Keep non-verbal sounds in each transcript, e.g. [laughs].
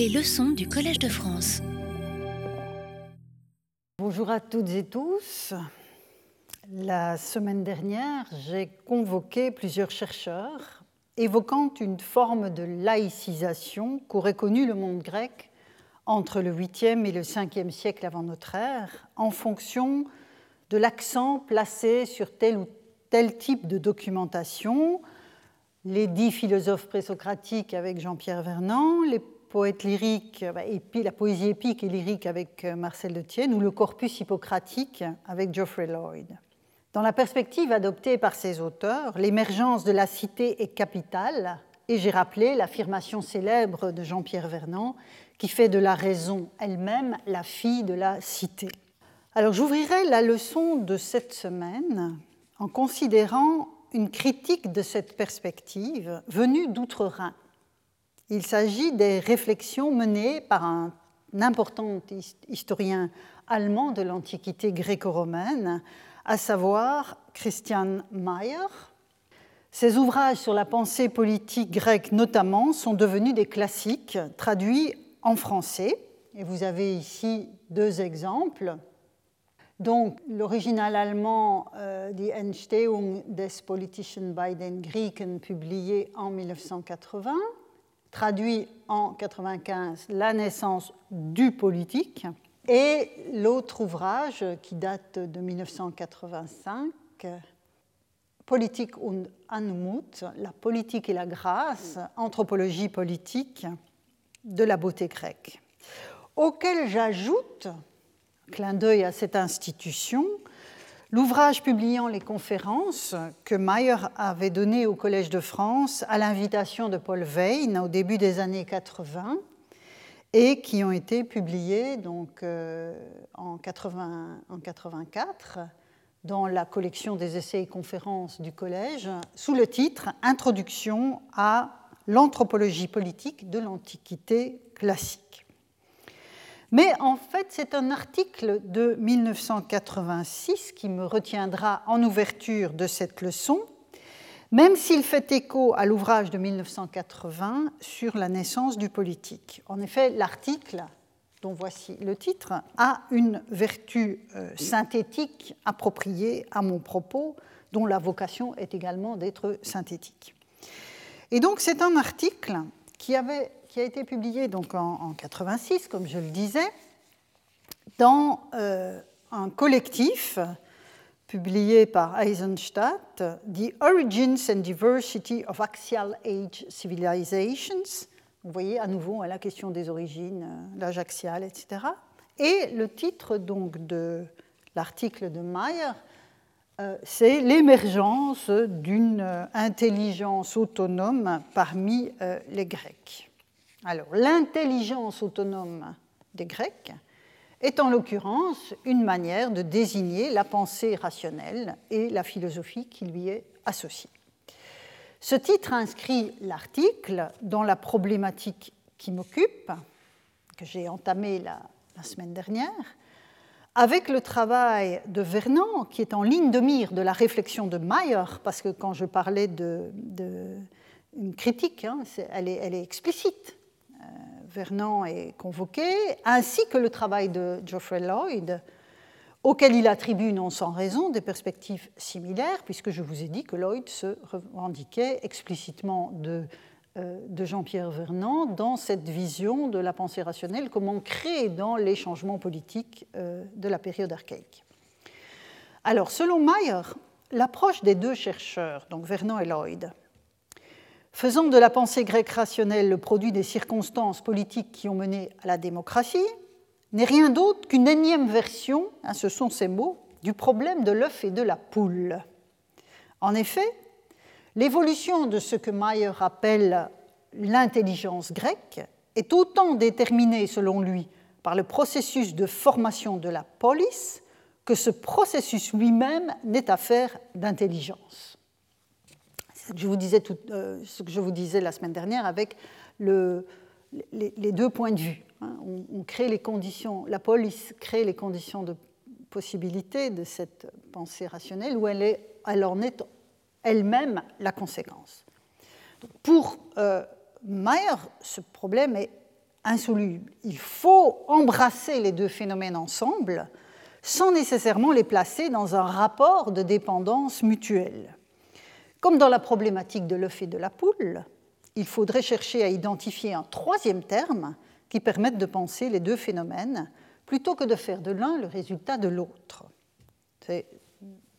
Les leçons du Collège de France. Bonjour à toutes et tous. La semaine dernière, j'ai convoqué plusieurs chercheurs évoquant une forme de laïcisation qu'aurait connue le monde grec entre le 8e et le 5e siècle avant notre ère, en fonction de l'accent placé sur tel ou tel type de documentation. Les dix philosophes présocratiques avec Jean-Pierre Vernant, les poètes lyriques, bah, et puis la poésie épique et lyrique avec euh, Marcel de Tienne, ou le corpus hippocratique avec Geoffrey Lloyd. Dans la perspective adoptée par ces auteurs, l'émergence de la cité est capitale, et j'ai rappelé l'affirmation célèbre de Jean-Pierre Vernant qui fait de la raison elle-même la fille de la cité. Alors j'ouvrirai la leçon de cette semaine en considérant une critique de cette perspective venue d'outre-Rhin. Il s'agit des réflexions menées par un important historien allemand de l'Antiquité gréco-romaine, à savoir Christian Mayer. Ses ouvrages sur la pensée politique grecque notamment sont devenus des classiques traduits en français. Et vous avez ici deux exemples. Donc, l'original allemand euh, Die Entstehung des Politischen bei den Griechen, publié en 1980, traduit en 1995 La naissance du politique, et l'autre ouvrage qui date de 1985, Politik und Anmut, La politique et la grâce, anthropologie politique de la beauté grecque, auquel j'ajoute clin d'œil à cette institution, l'ouvrage publiant les conférences que Mayer avait données au Collège de France à l'invitation de Paul Veyne au début des années 80 et qui ont été publiées donc, euh, en, 80, en 84 dans la collection des essais et conférences du Collège sous le titre Introduction à l'anthropologie politique de l'Antiquité classique. Mais en fait, c'est un article de 1986 qui me retiendra en ouverture de cette leçon, même s'il fait écho à l'ouvrage de 1980 sur la naissance du politique. En effet, l'article, dont voici le titre, a une vertu euh, synthétique appropriée à mon propos, dont la vocation est également d'être synthétique. Et donc c'est un article qui avait qui a été publié donc en, 86, comme je le disais, dans euh, un collectif publié par Eisenstadt, The Origins and Diversity of Axial Age Civilizations. Vous voyez à nouveau la question des origines, euh, l'âge axial, etc. Et le titre donc de l'article de Mayer, euh, c'est l'émergence d'une intelligence autonome parmi les Grecs. Alors, l'intelligence autonome des Grecs est en l'occurrence une manière de désigner la pensée rationnelle et la philosophie qui lui est associée. Ce titre inscrit l'article dans la problématique qui m'occupe, que j'ai entamé la, semaine dernière, avec le travail de Vernant, qui est en ligne de mire de la réflexion de Mayer, parce que quand je parlais de, une critique, hein, elle, est, explicite Vernon est convoqué, ainsi que le travail de Geoffrey Lloyd, auquel il attribue non sans raison des perspectives similaires, puisque je vous ai dit que Lloyd se revendiquait explicitement de, euh, Jean-Pierre Vernon dans cette vision de la pensée rationnelle comme ancrée dans les changements politiques euh, de la période archaïque. Alors, selon Mayer, l'approche des deux chercheurs, donc Vernon et Lloyd, faisant de la pensée grecque rationnelle le produit des circonstances politiques qui ont mené à la démocratie, n'est rien d'autre qu'une énième version, hein, ce sont ces mots, du problème de l'œuf et de la poule. En effet, l'évolution de ce que Mayer appelle l'intelligence grecque est autant déterminée, selon lui, par le processus de formation de la police que ce processus lui-même n'est affaire d'intelligence je vous disais euh, ce que je vous disais la semaine dernière avec les, deux points de vue. Hein. On, crée les conditions, la police crée les conditions de possibilité de cette pensée rationnelle où elle, est, elle en est elle-même la conséquence. pour euh, Mayer, ce problème est insoluble. Il faut embrasser les deux phénomènes ensemble sans nécessairement les placer dans un rapport de dépendance mutuelle. Comme dans la problématique de l'œuf et de la poule, il faudrait chercher à identifier un troisième terme qui permette de penser les deux phénomènes plutôt que de faire de l'un le résultat de l'autre. C'est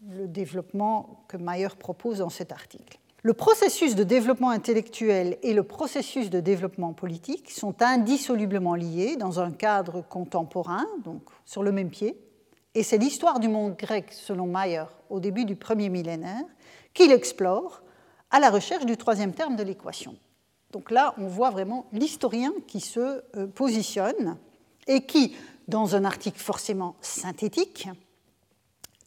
le développement que Mayer propose dans cet article. Le processus de développement intellectuel et le processus de développement politique sont indissolublement liés dans un cadre contemporain, donc sur le même pied, et c'est l'histoire du monde grec, selon Mayer, au début du premier millénaire, qu'il explore à la recherche du troisième terme de l'équation. Donc là, on voit vraiment l'historien qui se euh, positionne et qui, dans un article forcément synthétique,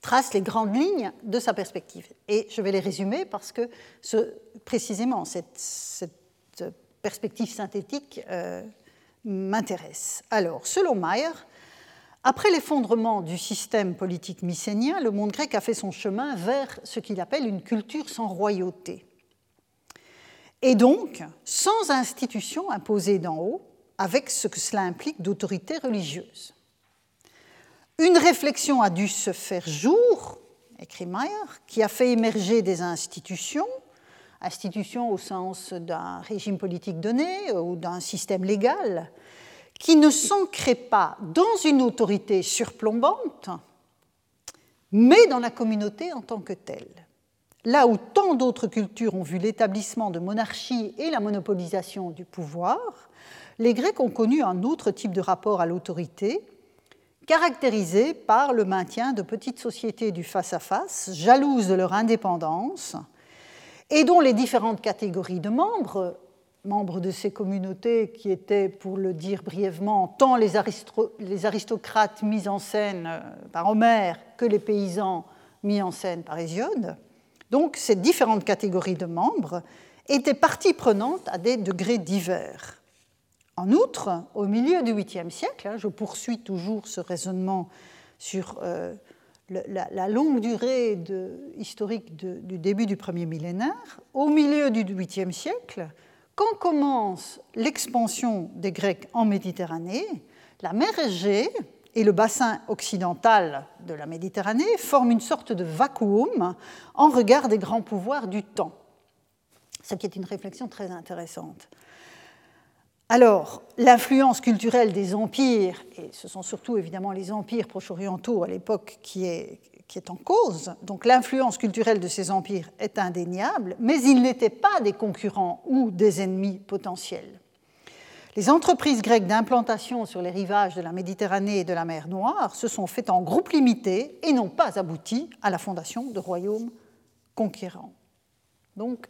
trace les grandes lignes de sa perspective. Et je vais les résumer parce que précisément cette, perspective synthétique euh, m'intéresse. Alors, selon Mayer, après l'effondrement du système politique mycénien, le monde grec a fait son chemin vers ce qu'il appelle une culture sans royauté. Et donc, sans institution imposée d'en haut, avec ce que cela implique d'autorité religieuse. Une réflexion a dû se faire jour, écrit Mayer, qui a fait émerger des institutions, institutions au sens d'un régime politique donné ou d'un système légal, qui ne s'ancrait pas dans une autorité surplombante, mais dans la communauté en tant que telle. Là où tant d'autres cultures ont vu l'établissement de monarchies et la monopolisation du pouvoir, les Grecs ont connu un autre type de rapport à l'autorité, caractérisé par le maintien de petites sociétés du face-à-face, -face, jalouses de leur indépendance, et dont les différentes catégories de membres membres de ces communautés qui étaient, pour le dire brièvement, tant les, aristocrates mis en scène euh, par Homère que les paysans mis en scène par Hésiode. Donc ces différentes catégories de membres étaient partie prenante à des degrés divers. En outre, au milieu du 8e siècle, hein, je poursuis toujours ce raisonnement sur euh, la, longue durée historique du début du premier millénaire, au milieu du 8e siècle, quand commence l'expansion des Grecs en Méditerranée, la mer Égée et le bassin occidental de la Méditerranée forment une sorte de vacuum en regard des grands pouvoirs du temps. Ce qui est une réflexion très intéressante. Alors, l'influence culturelle des empires, et ce sont surtout évidemment les empires proche-orientaux à l'époque qui est, est en cause. Donc l'influence culturelle de ces empires est indéniable, mais ils n'étaient pas des concurrents ou des ennemis potentiels. Les entreprises grecques d'implantation sur les rivages de la Méditerranée et de la mer Noire se sont faites en groupe limité et n'ont pas abouti à la fondation de royaumes conquérants. Donc,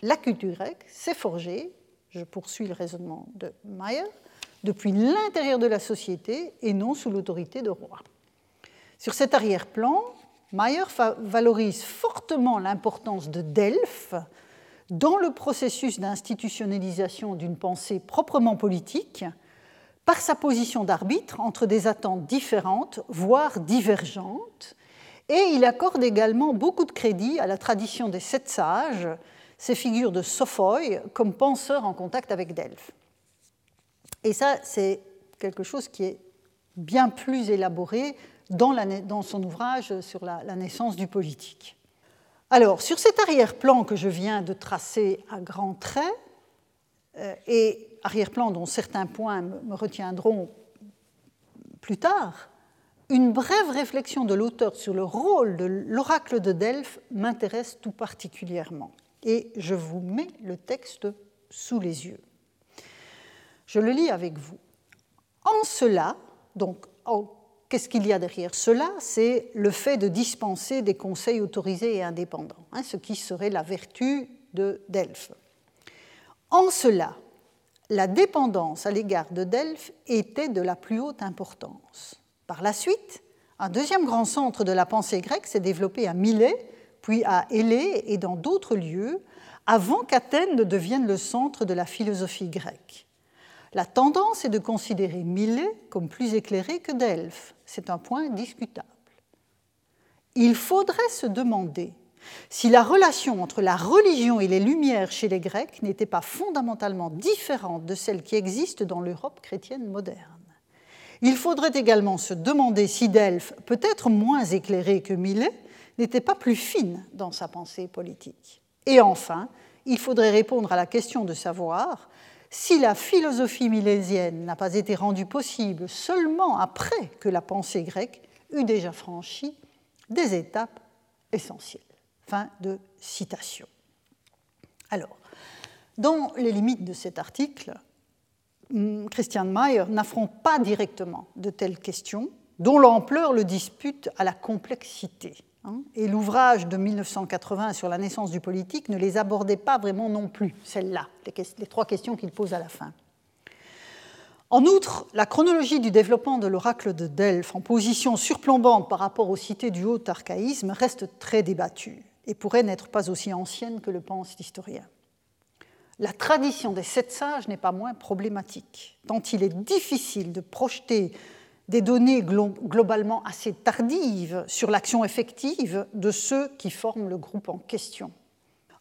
la culture grecque s'est forgée, je poursuis le raisonnement de Mayer, depuis l'intérieur de la société et non sous l'autorité de rois. Sur cet arrière-plan, Mayer valorise fortement l'importance de Delphes dans le processus d'institutionnalisation d'une pensée proprement politique par sa position d'arbitre entre des attentes différentes, voire divergentes, et il accorde également beaucoup de crédit à la tradition des sept sages, ces figures de Sophoi comme penseurs en contact avec Delphes. Et ça, c'est quelque chose qui est bien plus élaboré dans, son ouvrage sur la, naissance du politique. Alors, sur cet arrière-plan que je viens de tracer à grands traits, euh, et arrière-plan dont certains points me retiendront plus tard, une brève réflexion de l'auteur sur le rôle de l'oracle de Delphes m'intéresse tout particulièrement. Et je vous mets le texte sous les yeux. Je le lis avec vous. En cela, donc en Qu'est-ce qu'il y a derrière cela? C'est le fait de dispenser des conseils autorisés et indépendants, hein, ce qui serait la vertu de Delphes. En cela, la dépendance à l'égard de Delphes était de la plus haute importance. Par la suite, un deuxième grand centre de la pensée grecque s'est développé à Milet, puis à Élée et dans d'autres lieux, avant qu'Athènes ne devienne le centre de la philosophie grecque. La tendance est de considérer Milet comme plus éclairé que Delphes. C'est un point discutable. Il faudrait se demander si la relation entre la religion et les Lumières chez les Grecs n'était pas fondamentalement différente de celle qui existe dans l'Europe chrétienne moderne. Il faudrait également se demander si Delphes, peut-être moins éclairé que Millet, n'était pas plus fine dans sa pensée politique. Et enfin, il faudrait répondre à la question de savoir si la philosophie milésienne n'a pas été rendue possible seulement après que la pensée grecque eut déjà franchi des étapes essentielles. Fin de citation. Alors, dans les limites de cet article, hum, Christian Mayer n'affronte pas directement de telles questions, dont l'ampleur le dispute à la complexité. Hein, et l'ouvrage de 1980 sur la naissance du politique ne les abordait pas vraiment non plus, celles-là, les, trois questions qu'il pose à la fin. En outre, la chronologie du développement de l'oracle de Delphes en position surplombante par rapport aux cités du haut archaïsme reste très débattue et pourrait n'être pas aussi ancienne que le pense l'historien. La tradition des sept sages n'est pas moins problématique, tant il est difficile de projeter des données globalement assez tardives sur l'action effective de ceux qui forment le groupe en question.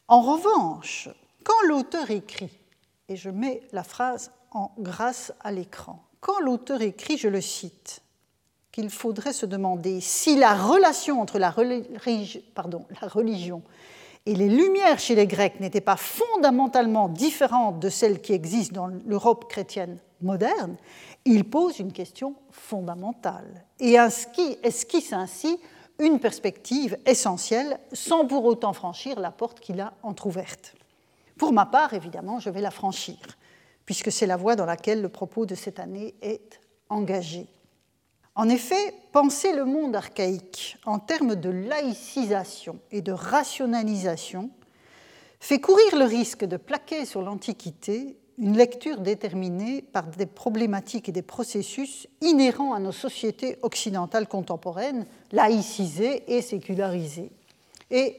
En revanche, quand l'auteur écrit, et je mets la phrase en grâce à l'écran, quand l'auteur écrit, je le cite, qu'il faudrait se demander si la relation entre la, religion et les Lumières chez les Grecs n'était pas fondamentalement différente de celle qui existe dans l'Europe chrétienne moderne, il pose une question fondamentale et esquisse ainsi une perspective essentielle sans pour autant franchir la porte qu'il a entr'ouverte. Pour ma part, évidemment, je vais la franchir, puisque c'est la voie dans laquelle le propos de cette année est engagé. En effet, penser le monde archaïque en termes de laïcisation et de rationalisation fait courir le risque de plaquer sur l'Antiquité une lecture déterminée par des problématiques et des processus inhérents à nos sociétés occidentales contemporaines, laïcisées et sécularisées. Et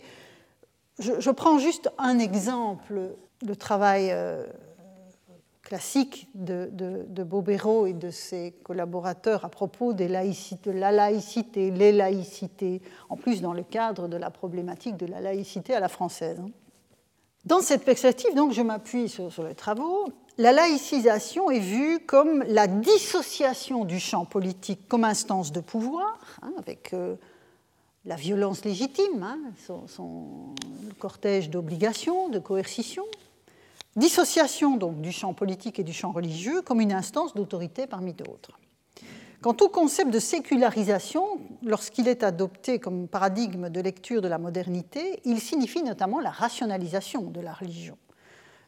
je, prends juste un exemple, le travail euh, classique de, de, Bobéro et de ses collaborateurs à propos de la laïcité, les laïcités, en plus dans le cadre de la problématique de la laïcité à la française. Hein. Dans cette perspective, donc, je m'appuie sur, les travaux. La laïcisation est vue comme la dissociation du champ politique comme instance de pouvoir, hein, avec euh, la violence légitime, hein, son, cortège d'obligations, de coercition. Dissociation donc du champ politique et du champ religieux comme une instance d'autorité parmi d'autres. Quant au concept de sécularisation, lorsqu'il est adopté comme paradigme de lecture de la modernité, il signifie notamment la rationalisation de la religion,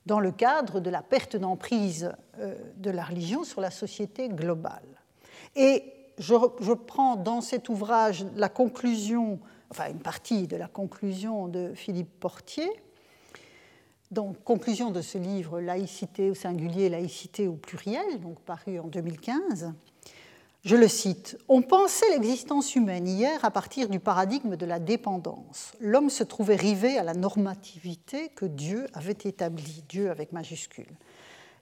dans le cadre de la perte d'emprise euh, de la religion sur la société globale. Et je, prends dans cet ouvrage la conclusion, enfin une partie de la conclusion de Philippe Portier, donc, conclusion de ce livre Laïcité au singulier, laïcité au pluriel, donc paru en 2015. Je le cite, On pensait l'existence humaine hier à partir du paradigme de la dépendance. L'homme se trouvait rivé à la normativité que Dieu avait établie, Dieu avec majuscule.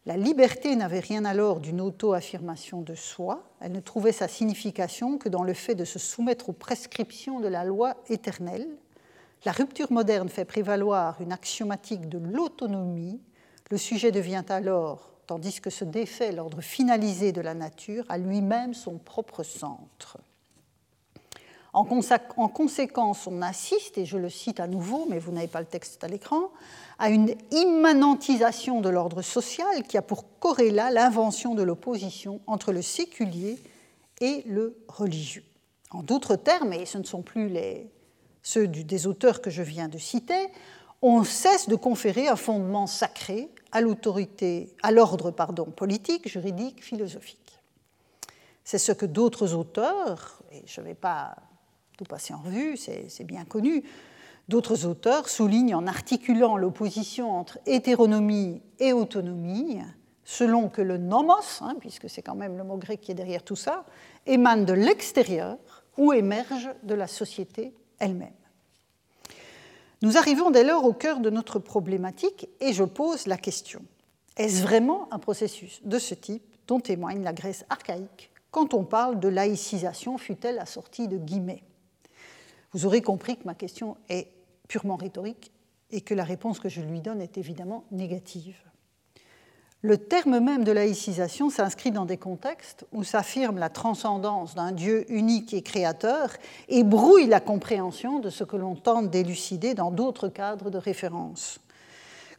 La liberté n'avait rien alors d'une auto-affirmation de soi, elle ne trouvait sa signification que dans le fait de se soumettre aux prescriptions de la loi éternelle. La rupture moderne fait prévaloir une axiomatique de l'autonomie, le sujet devient alors tandis que se défait l'ordre finalisé de la nature à lui-même son propre centre. En, conséquence, on assiste, et je le cite à nouveau, mais vous n'avez pas le texte à l'écran, à une immanentisation de l'ordre social qui a pour corrélat l'invention de l'opposition entre le séculier et le religieux. En d'autres termes, et ce ne sont plus ceux des auteurs que je viens de citer, on cesse de conférer un fondement sacré à l'autorité, à l'ordre pardon, politique, juridique, philosophique. C'est ce que d'autres auteurs, et je ne vais pas tout passer en revue, c'est bien connu, d'autres auteurs soulignent en articulant l'opposition entre hétéronomie et autonomie, selon que le nomos, hein, puisque c'est quand même le mot grec qui est derrière tout ça, émane de l'extérieur ou émerge de la société elle-même. Nous arrivons dès lors au cœur de notre problématique et je pose la question. Est-ce vraiment un processus de ce type dont témoigne la Grèce archaïque quand on parle de laïcisation, fut-elle assortie de guillemets? Vous aurez compris que ma question est purement rhétorique et que la réponse que je lui donne est évidemment négative. Le terme même de laïcisation s'inscrit dans des contextes où s'affirme la transcendance d'un Dieu unique et créateur et brouille la compréhension de ce que l'on tente d'élucider dans d'autres cadres de référence.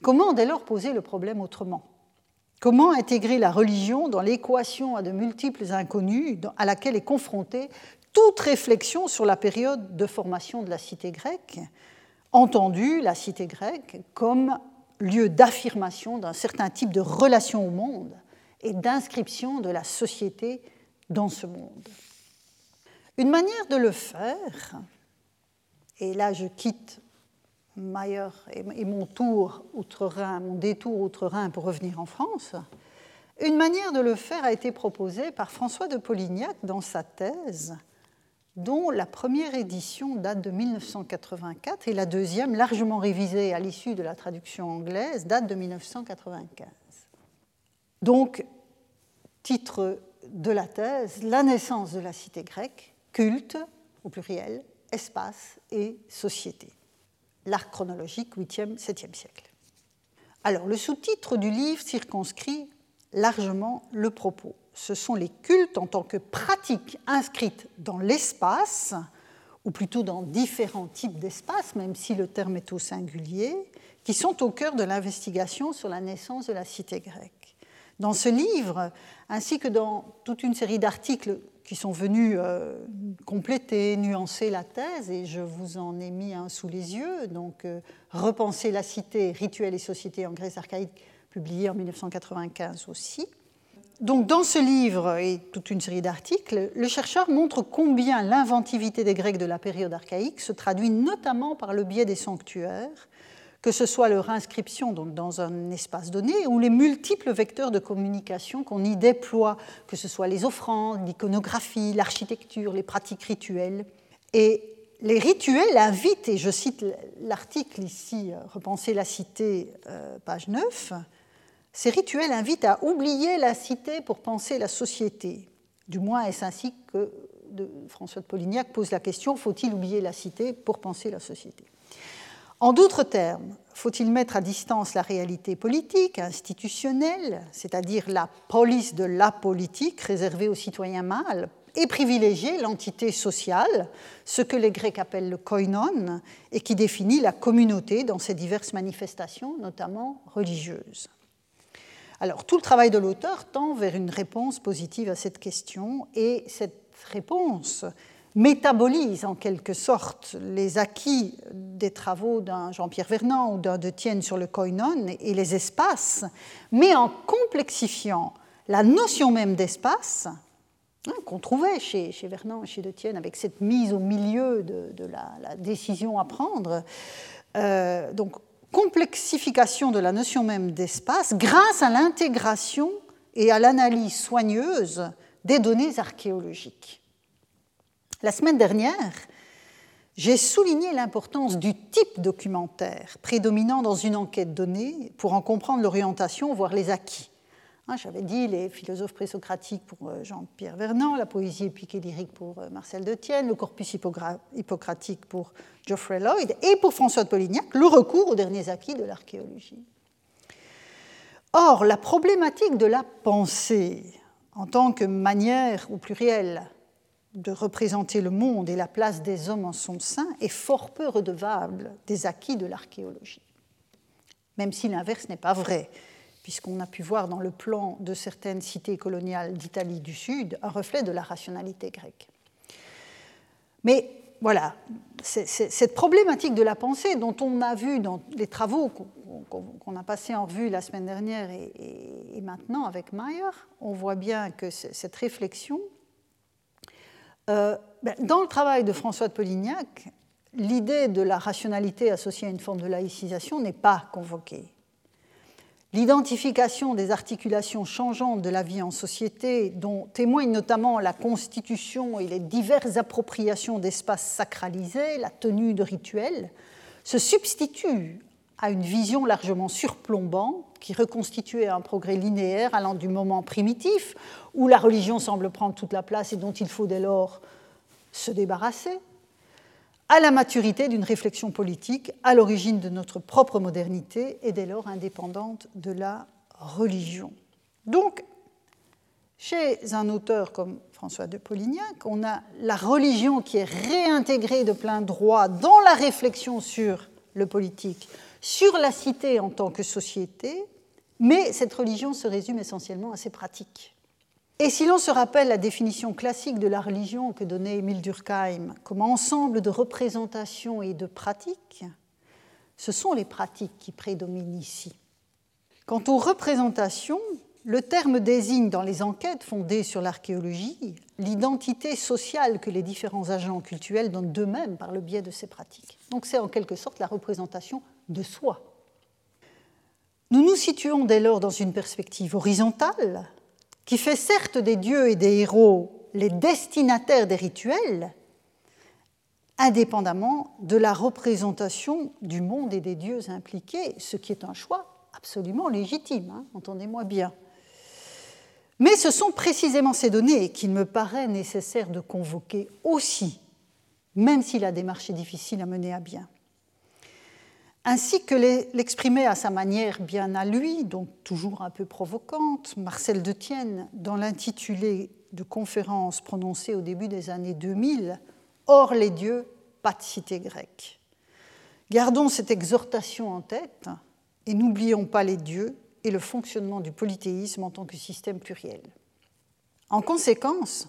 Comment dès lors poser le problème autrement? Comment intégrer la religion dans l'équation à de multiples inconnus à laquelle est confrontée toute réflexion sur la période de formation de la cité grecque, entendue la cité grecque comme lieu d'affirmation d'un certain type de relation au monde et d'inscription de la société dans ce monde. Une manière de le faire, et là je quitte Mayer et mon tour outre-Rhin, mon détour outre-Rhin pour revenir en France, une manière de le faire a été proposée par François de Polignac dans sa thèse dont la première édition date de 1984 et la deuxième, largement révisée à l'issue de la traduction anglaise, date de 1995. Donc, titre de la thèse, La naissance de la cité grecque, culte, au pluriel, espace et société. L'arc chronologique 8e, 7e siècle. Alors, le sous-titre du livre circonscrit largement le propos ce sont les cultes en tant que pratiques inscrites dans l'espace, ou plutôt dans différents types d'espaces, même si le terme est au singulier, qui sont au cœur de l'investigation sur la naissance de la cité grecque. Dans ce livre, ainsi que dans toute une série d'articles qui sont venus euh, compléter, nuancer la thèse, et je vous en ai mis un sous les yeux, donc euh, Repenser la cité, rituels et société en Grèce archaïque, publié en 1995 aussi, donc, dans ce livre et toute une série d'articles, le chercheur montre combien l'inventivité des Grecs de la période archaïque se traduit notamment par le biais des sanctuaires, que ce soit leur inscription dans un espace donné ou les multiples vecteurs de communication qu'on y déploie, que ce soit les offrandes, l'iconographie, l'architecture, les pratiques rituelles. Et les rituels invitent, et je cite l'article ici, Repenser la cité, euh, page 9, ces rituels invitent à oublier la cité pour penser la société. Du moins, est-ce ainsi que François de Polignac pose la question faut-il oublier la cité pour penser la société? En d'autres termes, faut-il mettre à distance la réalité politique, institutionnelle, c'est-à-dire la police de la politique réservée aux citoyens mâles, et privilégier l'entité sociale, ce que les Grecs appellent le koinon, et qui définit la communauté dans ses diverses manifestations, notamment religieuses? Alors, tout le travail de l'auteur tend vers une réponse positive à cette question, et cette réponse métabolise en quelque sorte les acquis des travaux d'un Jean-Pierre Vernant ou d'un De Tienne sur le koinon et les espaces, mais en complexifiant la notion même d'espace, hein, qu'on trouvait chez, Vernant et chez De Tienne, avec cette mise au milieu de, la, décision à prendre. Euh, complexification de la notion même d'espace grâce à l'intégration et à l'analyse soigneuse des données archéologiques. La semaine dernière, j'ai souligné l'importance du type documentaire prédominant dans une enquête donnée pour en comprendre l'orientation, voire les acquis. Hein, j'avais dit les philosophes présocratiques pour euh, Jean-Pierre Vernant, la poésie épique et lyrique pour euh, Marcel de Tienne, le corpus hippocratique pour Geoffrey Lloyd et pour François de Polignac, le recours aux derniers acquis de l'archéologie. Or, la problématique de la pensée en tant que manière, au pluriel, de représenter le monde et la place des hommes en son sein est fort peu redevable des acquis de l'archéologie, même si l'inverse n'est pas vrai puisqu'on a pu voir dans le plan de certaines cités coloniales d'Italie du Sud un reflet de la rationalité grecque. Mais voilà, cette problématique de la pensée dont on a vu dans les travaux qu'on a passés en revue la semaine dernière et, maintenant avec Mayer, on voit bien que cette réflexion, euh, ben, dans le travail de François de Polignac, l'idée de la rationalité associée à une forme de laïcisation n'est pas convoquée. L'identification des articulations changeantes de la vie en société, dont témoignent notamment la constitution et les diverses appropriations d'espaces sacralisés, la tenue de rituels, se substitue à une vision largement surplombante qui reconstituait un progrès linéaire allant du moment primitif, où la religion semble prendre toute la place et dont il faut dès lors se débarrasser, à la maturité d'une réflexion politique à l'origine de notre propre modernité et dès lors indépendante de la religion. Donc, chez un auteur comme François de Polignac, on a la religion qui est réintégrée de plein droit dans la réflexion sur le politique, sur la cité en tant que société, mais cette religion se résume essentiellement à ses pratiques. Et si l'on se rappelle la définition classique de la religion que donnait Émile Durkheim comme ensemble de représentations et de pratiques, ce sont les pratiques qui prédominent ici. Quant aux représentations, le terme désigne dans les enquêtes fondées sur l'archéologie l'identité sociale que les différents agents cultuels donnent d'eux-mêmes par le biais de ces pratiques. Donc c'est en quelque sorte la représentation de soi. Nous nous situons dès lors dans une perspective horizontale qui fait certes des dieux et des héros les destinataires des rituels, indépendamment de la représentation du monde et des dieux impliqués, ce qui est un choix absolument légitime, hein, entendez-moi bien. Mais ce sont précisément ces données qu'il me paraît nécessaire de convoquer aussi, même si la démarche est difficile à mener à bien ainsi que l'exprimait à sa manière bien à lui, donc toujours un peu provocante, Marcel de Tienne dans l'intitulé de conférence prononcée au début des années 2000, Hors les dieux, pas de cité grecque. Gardons cette exhortation en tête et n'oublions pas les dieux et le fonctionnement du polythéisme en tant que système pluriel. En conséquence,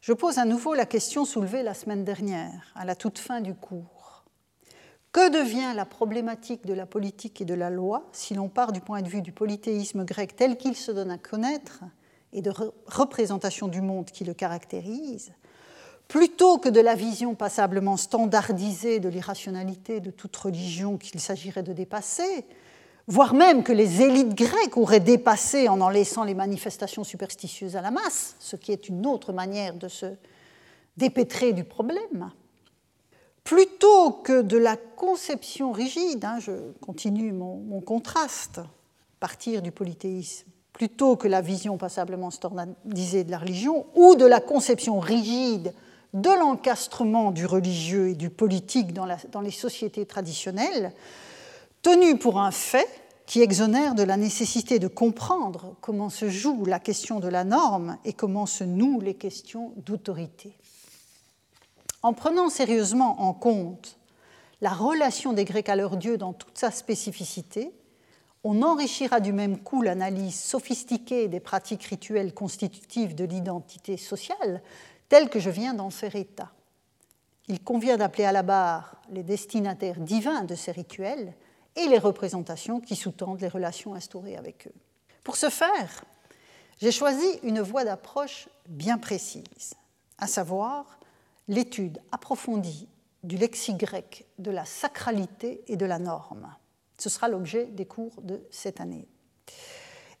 je pose à nouveau la question soulevée la semaine dernière, à la toute fin du cours. Que devient la problématique de la politique et de la loi si l'on part du point de vue du polythéisme grec tel qu'il se donne à connaître et de représentation du monde qui le caractérise, plutôt que de la vision passablement standardisée de l'irrationalité de toute religion qu'il s'agirait de dépasser, voire même que les élites grecques auraient dépassé en en laissant les manifestations superstitieuses à la masse, ce qui est une autre manière de se dépêtrer du problème plutôt que de la conception rigide, hein, je continue mon, contraste, partir du polythéisme, plutôt que la vision passablement standardisée de la religion, ou de la conception rigide de l'encastrement du religieux et du politique dans, les sociétés traditionnelles, tenu pour un fait qui exonère de la nécessité de comprendre comment se joue la question de la norme et comment se nouent les questions d'autorité. En prenant sérieusement en compte la relation des Grecs à leur Dieu dans toute sa spécificité, on enrichira du même coup l'analyse sophistiquée des pratiques rituelles constitutives de l'identité sociale, telle que je viens d'en faire état. Il convient d'appeler à la barre les destinataires divins de ces rituels et les représentations qui sous-tendent les relations instaurées avec eux. Pour ce faire, j'ai choisi une voie d'approche bien précise, à savoir l'étude approfondie du lexique grec de la sacralité et de la norme. Ce sera l'objet des cours de cette année.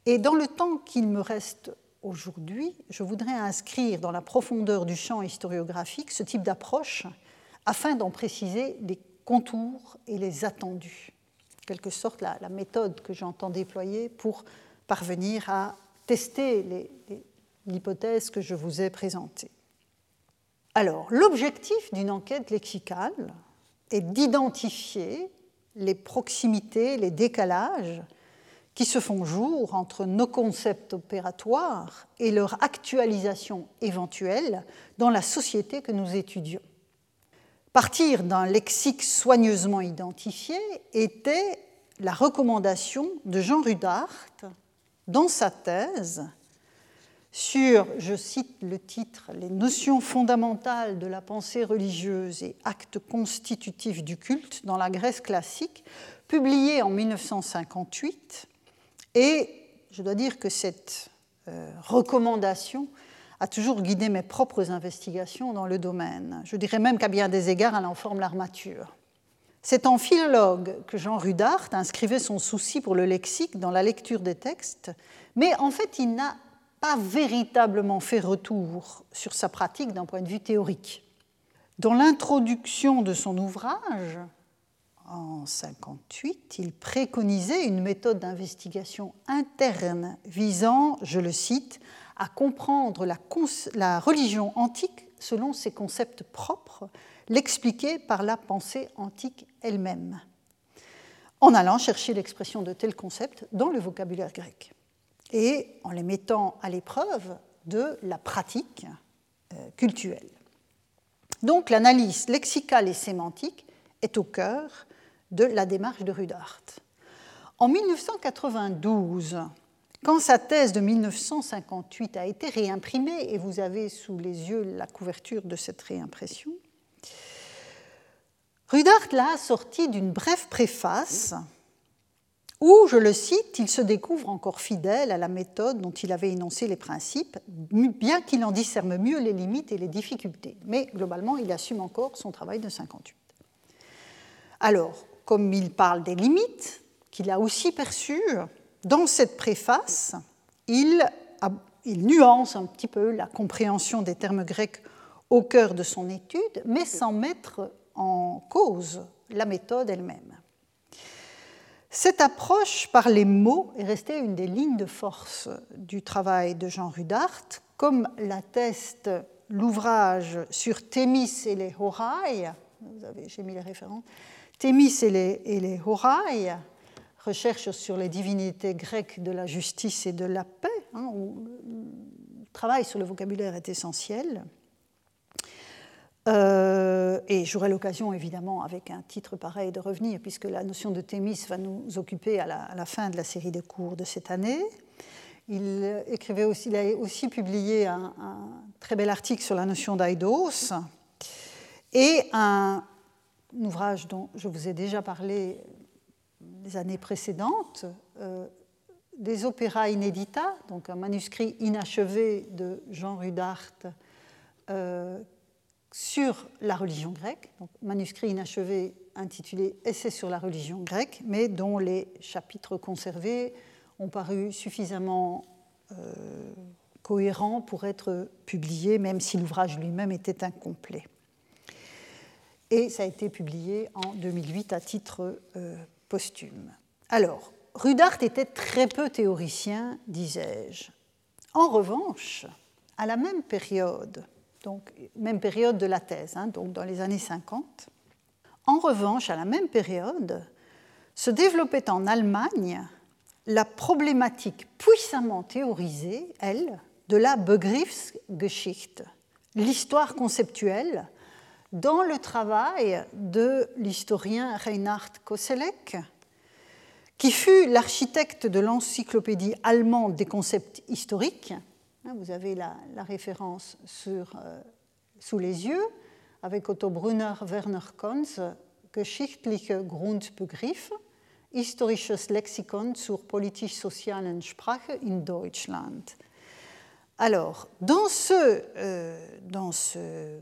Et dans le temps qu'il me reste aujourd'hui, je voudrais inscrire dans la profondeur du champ historiographique ce type d'approche afin d'en préciser les contours et les attendus. En quelque sorte, la, méthode que j'entends déployer pour parvenir à tester l'hypothèse que je vous ai présentée. Alors, l'objectif d'une enquête lexicale est d'identifier les proximités, les décalages qui se font jour entre nos concepts opératoires et leur actualisation éventuelle dans la société que nous étudions. Partir d'un lexique soigneusement identifié était la recommandation de Jean Rudart dans sa thèse sur, je cite le titre, les notions fondamentales de la pensée religieuse et actes constitutifs du culte dans la Grèce classique, publié en 1958. Et je dois dire que cette euh, recommandation a toujours guidé mes propres investigations dans le domaine. Je dirais même qu'à bien des égards, elle en forme l'armature. C'est en philologue que Jean Rudart inscrivait son souci pour le lexique dans la lecture des textes, mais en fait, il n'a pas véritablement fait retour sur sa pratique d'un point de vue théorique. Dans l'introduction de son ouvrage, en 58, il préconisait une méthode d'investigation interne visant, je le cite, à comprendre la, la religion antique selon ses concepts propres, l'expliquer par la pensée antique elle-même, en allant chercher l'expression de tels concepts dans le vocabulaire grec et en les mettant à l'épreuve de la pratique euh, culturelle. Donc l'analyse lexicale et sémantique est au cœur de la démarche de Rudart. En 1992, quand sa thèse de 1958 a été réimprimée, et vous avez sous les yeux la couverture de cette réimpression, Rudart l'a sorti d'une brève préface où, je le cite, il se découvre encore fidèle à la méthode dont il avait énoncé les principes, bien qu'il en discerne mieux les limites et les difficultés. Mais globalement, il assume encore son travail de 58. Alors, comme il parle des limites qu'il a aussi perçues, dans cette préface, il, nuance un petit peu la compréhension des termes grecs au cœur de son étude, mais sans mettre en cause la méthode elle-même. Cette approche par les mots est restée une des lignes de force du travail de Jean Rudart, comme l'atteste l'ouvrage sur Thémis et les Horailles. J'ai mis les références. Et les, recherche sur les divinités grecques de la justice et de la paix, hein, où le travail sur le vocabulaire est essentiel. Euh, et j'aurai l'occasion, évidemment, avec un titre pareil, de revenir, puisque la notion de Thémis va nous occuper à la, fin de la série de cours de cette année. Il, écrivait aussi, il a aussi publié un, très bel article sur la notion d'Aïdos et un, ouvrage dont je vous ai déjà parlé les années précédentes, euh, des opéras inédita, donc un manuscrit inachevé de Jean Rudart euh, sur la religion grecque, donc manuscrit inachevé intitulé Essai sur la religion grecque, mais dont les chapitres conservés ont paru suffisamment euh, cohérents pour être publiés, même si l'ouvrage lui-même était incomplet. Et ça a été publié en 2008 à titre posthume. Alors, Rudart était très peu théoricien, disais-je. En revanche, à la même période, donc même période de la thèse, hein, donc dans les années 50, en revanche, à la même période, se développait en Allemagne la problématique puissamment théorisée, elle, de la Begriffsgeschichte, l'histoire conceptuelle dans le travail de l'historien Reinhard Koselleck, qui fut l'architecte de l'encyclopédie allemande des concepts historiques. Hein, vous avez la, référence euh, sous les yeux, avec Otto Brunner, Werner Konz, Geschichtliche Grundbegriffe, Historisches Lexikon zur politisch-sozialen Sprache in Deutschland. Alors, dans ce, euh, ce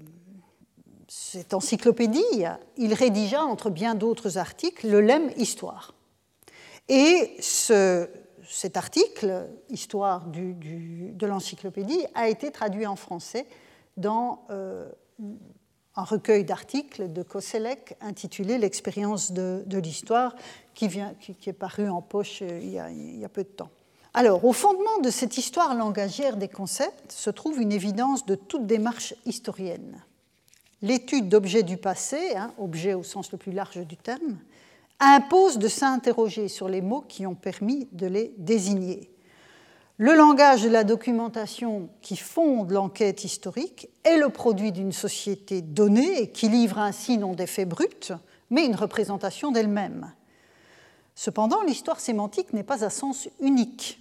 cette encyclopédie, il rédigea, entre bien d'autres articles, le lemme Histoire. Et cet article, Histoire de l'encyclopédie, a été traduit en français dans euh, un recueil d'articles de Koselleck intitulé L'expérience de, l'histoire, qui, est paru en poche euh, il y, a, peu de temps. Alors, au fondement de cette histoire langagière des concepts se trouve une évidence de toute démarche historienne l'étude d'objets du passé, hein, objet au sens le plus large du terme, impose de s'interroger sur les mots qui ont permis de les désigner. Le langage de la documentation qui fonde l'enquête historique est le produit d'une société donnée et qui livre ainsi non des faits bruts, mais une représentation d'elle-même. Cependant, l'histoire sémantique n'est pas à sens unique.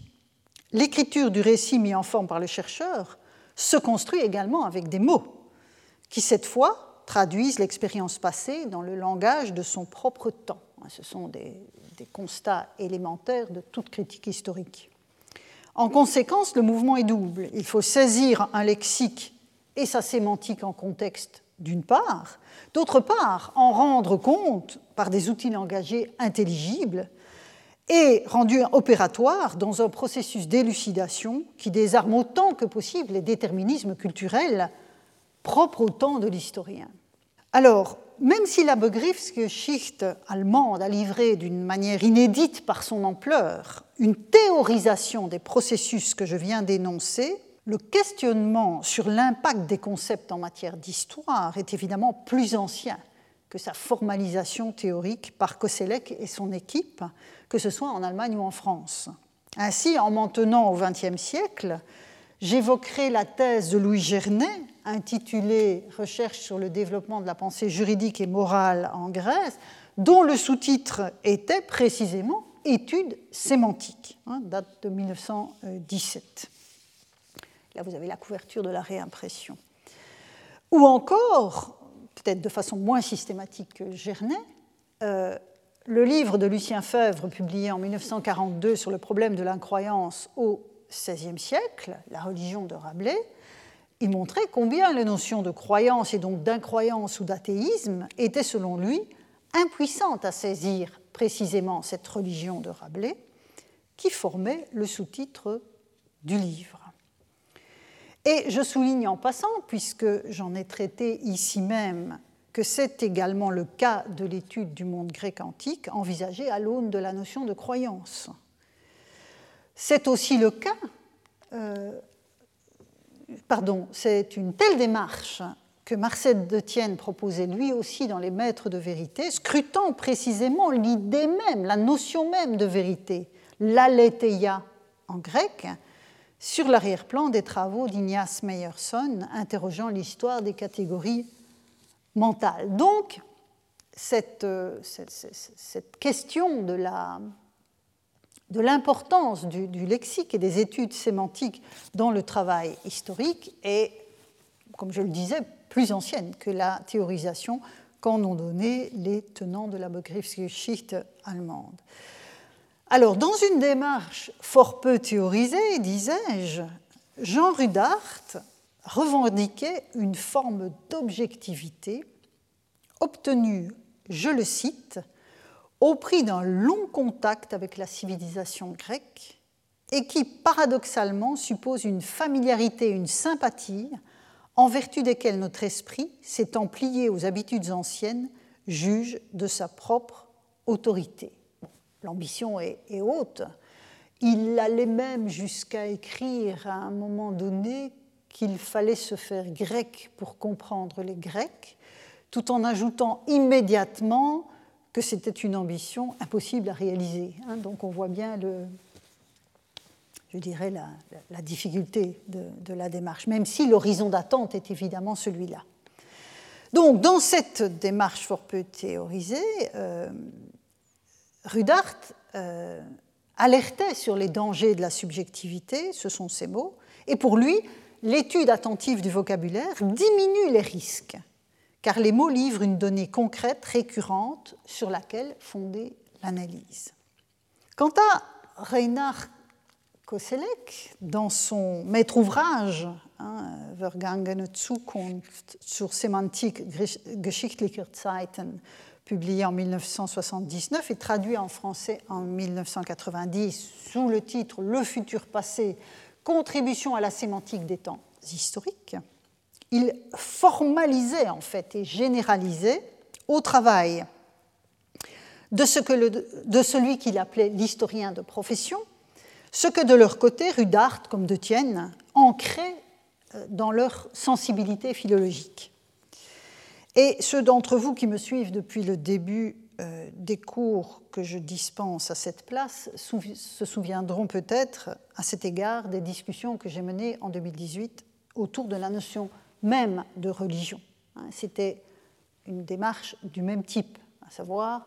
L'écriture du récit mis en forme par le chercheur se construit également avec des mots qui cette fois traduisent l'expérience passée dans le langage de son propre temps. Ce sont des, constats élémentaires de toute critique historique. En conséquence, le mouvement est double. Il faut saisir un lexique et sa sémantique en contexte d'une part, d'autre part, en rendre compte par des outils langagés intelligibles et rendus opératoires dans un processus d'élucidation qui désarme autant que possible les déterminismes culturels propre au temps de l'historien. Alors, même si la Begriffsgeschichte allemande a livré d'une manière inédite par son ampleur une théorisation des processus que je viens d'énoncer, le questionnement sur l'impact des concepts en matière d'histoire est évidemment plus ancien que sa formalisation théorique par Koselleck et son équipe, que ce soit en Allemagne ou en France. Ainsi, en m'en tenant au XXe siècle, j'évoquerai la thèse de Louis Gernet, intitulée Recherche sur le développement de la pensée juridique et morale en Grèce, dont le sous-titre était précisément Études sémantiques, hein, date de 1917. Là, vous avez la couverture de la réimpression. Ou encore, peut-être de façon moins systématique que Gernet, euh, le livre de Lucien Fèvre, publié en 1942 sur le problème de l'incroyance au XVIe siècle, La religion de Rabelais, il montrait combien les notions de croyance et donc d'incroyance ou d'athéisme étaient, selon lui, impuissantes à saisir précisément cette religion de Rabelais, qui formait le sous-titre du livre. Et je souligne en passant, puisque j'en ai traité ici même, que c'est également le cas de l'étude du monde grec antique envisagée à l'aune de la notion de croyance. C'est aussi le cas, euh, pardon, c'est une telle démarche que Marcel de Tienne proposait lui aussi dans Les Maîtres de vérité, scrutant précisément l'idée même, la notion même de vérité, l'aletheia en grec, sur l'arrière-plan des travaux d'Ignace Meyerson interrogeant l'histoire des catégories mentales. Donc, cette, euh, question de l'importance du, lexique et des études sémantiques dans le travail historique est, comme je le disais, plus ancienne que la théorisation qu'en ont donné les tenants de la Begriffsgeschichte allemande. Alors, dans une démarche fort peu théorisée, disais-je, Jean Rudart revendiquait une forme d'objectivité obtenue, je le cite, au prix d'un long contact avec la civilisation grecque et qui paradoxalement suppose une familiarité, une sympathie en vertu desquelles notre esprit, s'étant plié aux habitudes anciennes, juge de sa propre autorité l'ambition est, haute. Il allait même jusqu'à écrire à un moment donné qu'il fallait se faire grec pour comprendre les Grecs, tout en ajoutant immédiatement que c'était une ambition impossible à réaliser. Hein. donc on voit bien le, je dirais la, difficulté de, la démarche, même si l'horizon d'attente est évidemment celui-là. Donc dans cette démarche fort peu théorisée, euh, Rudart euh, alertait sur les dangers de la subjectivité, ce sont ses mots, et pour lui, l'étude attentive du vocabulaire diminue les risques, car les mots livrent une donnée concrète, récurrente, sur laquelle fonder l'analyse. Quant à Reinhard Koselleck, dans son maître ouvrage, hein, Vergangene Zukunft zur Semantik geschichtlicher Zeiten, publié en 1979 et traduit en français en 1990 sous le titre Le futur passé, contribution à la sémantique des temps historiques, il formalisait en fait et généralisait au travail de, celui qu'il appelait l'historien de profession, ce que de leur côté Rudart comme de Tienne ancraient euh, dans leur sensibilité philologique. Et ceux d'entre vous qui me suivent depuis le début euh, des cours que je dispense à cette place se souviendront peut-être à cet égard des discussions que j'ai menées en 2018 autour de la notion même de religion. Hein, c'était une démarche du même type, à savoir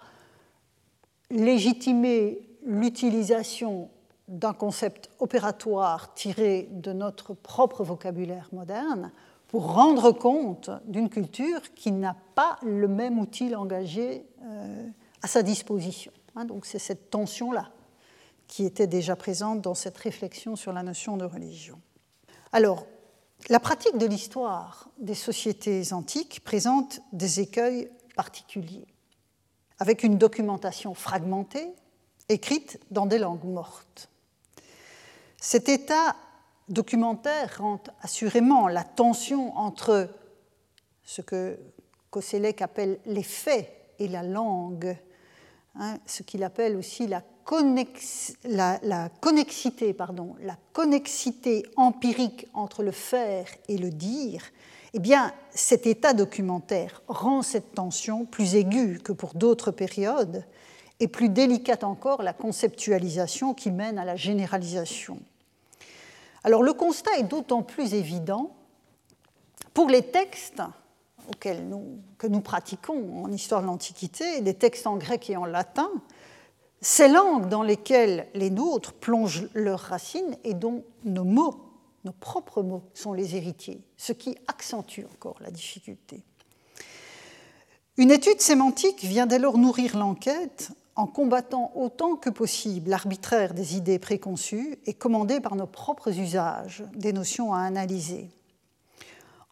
légitimer l'utilisation d'un concept opératoire tiré de notre propre vocabulaire moderne pour rendre compte d'une culture qui n'a pas le même outil engagé euh, à sa disposition. Hein. donc c'est cette tension-là qui était déjà présente dans cette réflexion sur la notion de religion. Alors, la pratique de l'histoire des sociétés antiques présente des écueils particuliers, avec une documentation fragmentée, écrite dans des langues mortes. Cet état documentaire rend assurément la tension entre ce que Koselleck appelle les faits et la langue, hein, ce qu'il appelle aussi la la, connexité, empirique entre le faire et le dire, eh cet état documentaire rend cette tension plus aiguë que pour d'autres périodes et plus délicate encore la conceptualisation qui mène à la généralisation. Alors le constat est d'autant plus évident pour les textes auxquels nous, que nous pratiquons en histoire de l'Antiquité, des textes en grec et en latin, ces langues dans lesquelles les nôtres plongent leurs racines et dont nos mots, nos propres mots, sont les héritiers, ce qui accentue encore la difficulté. Une étude sémantique vient dès lors nourrir l'enquête en combattant autant que possible l'arbitraire des idées préconçues et commandées par nos propres usages des notions à analyser.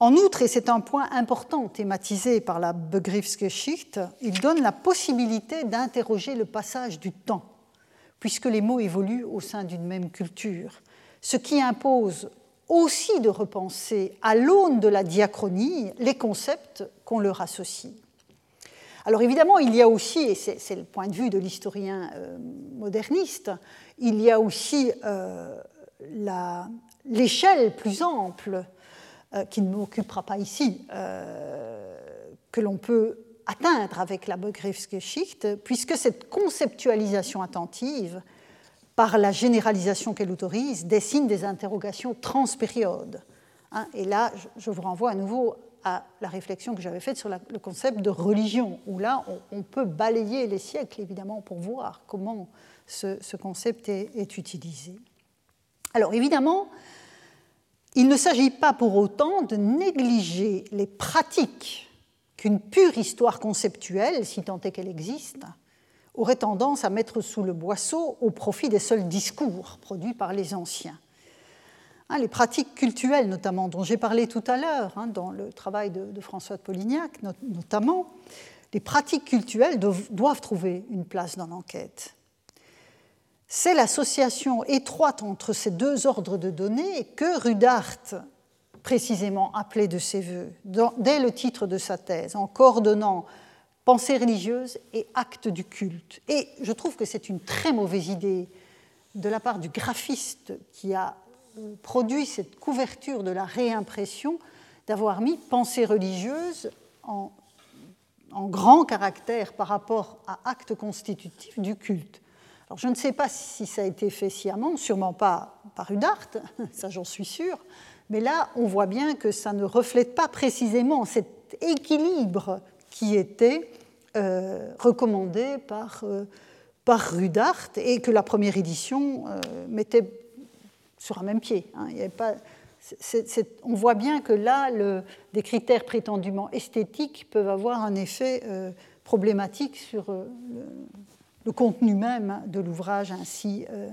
En outre, et c'est un point important thématisé par la Begriffsgeschichte, il donne la possibilité d'interroger le passage du temps, puisque les mots évoluent au sein d'une même culture, ce qui impose aussi de repenser à l'aune de la diachronie les concepts qu'on leur associe. Alors évidemment, il y a aussi, et c'est le point de vue de l'historien euh, moderniste, il y a aussi euh, l'échelle plus ample qui ne m'occupera pas ici, euh, que l'on peut atteindre avec la Begriffsgeschichte, puisque cette conceptualisation attentive, par la généralisation qu'elle autorise, dessine des interrogations transpériodes. Hein, et là, je vous renvoie à nouveau à la réflexion que j'avais faite sur le concept de religion, où là, on, peut balayer les siècles, évidemment, pour voir comment ce, concept est, utilisé. Alors, évidemment, il ne s'agit pas pour autant de négliger les pratiques qu'une pure histoire conceptuelle, si tant est qu'elle existe, aurait tendance à mettre sous le boisseau au profit des seuls discours produits par les anciens. Hein, les pratiques cultuelles, notamment, dont j'ai parlé tout à l'heure, hein, dans le travail de, François de Polignac, notamment, les pratiques cultuelles doivent trouver une place dans l'enquête. C'est l'association étroite entre ces deux ordres de données que Rudart précisément appelait de ses voeux, dès le titre de sa thèse, en coordonnant pensée religieuse et acte du culte. Et je trouve que c'est une très mauvaise idée de la part du graphiste qui a produit cette couverture de la réimpression d'avoir mis pensée religieuse en, en grand caractère par rapport à acte constitutif du culte. Alors, je ne sais pas si ça a été fait sciemment, sûrement pas par Udart, [laughs] ça j'en suis sûre, mais là, on voit bien que ça ne reflète pas précisément cet équilibre qui était euh, recommandé par, euh, par Rudart et que la première édition euh, mettait sur un même pied. Hein. On voit bien que là, le, des critères prétendument esthétiques peuvent avoir un effet problématique sur le contenu même de l'ouvrage ainsi, euh,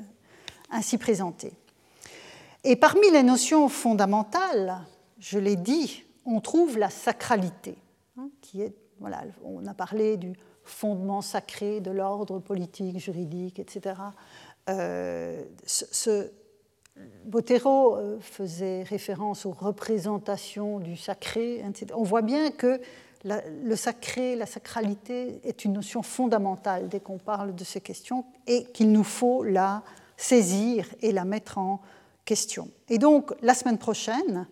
ainsi présenté. Et parmi les notions fondamentales, je l'ai dit, on trouve la sacralité, hein, qui est, voilà, on a parlé du fondement sacré de l'ordre politique, juridique, etc. Euh, Botero euh, faisait référence aux représentations du sacré. On voit bien que le sacré, la sacralité est une notion fondamentale dès qu'on parle de ces questions et qu'il nous faut la saisir et la mettre en question. Et donc, la semaine prochaine,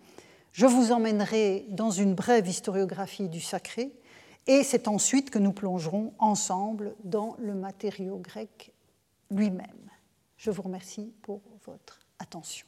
je vous emmènerai dans une brève historiographie du sacré et c'est ensuite que nous plongerons ensemble dans le matériau grec lui-même. Je vous remercie pour votre attention.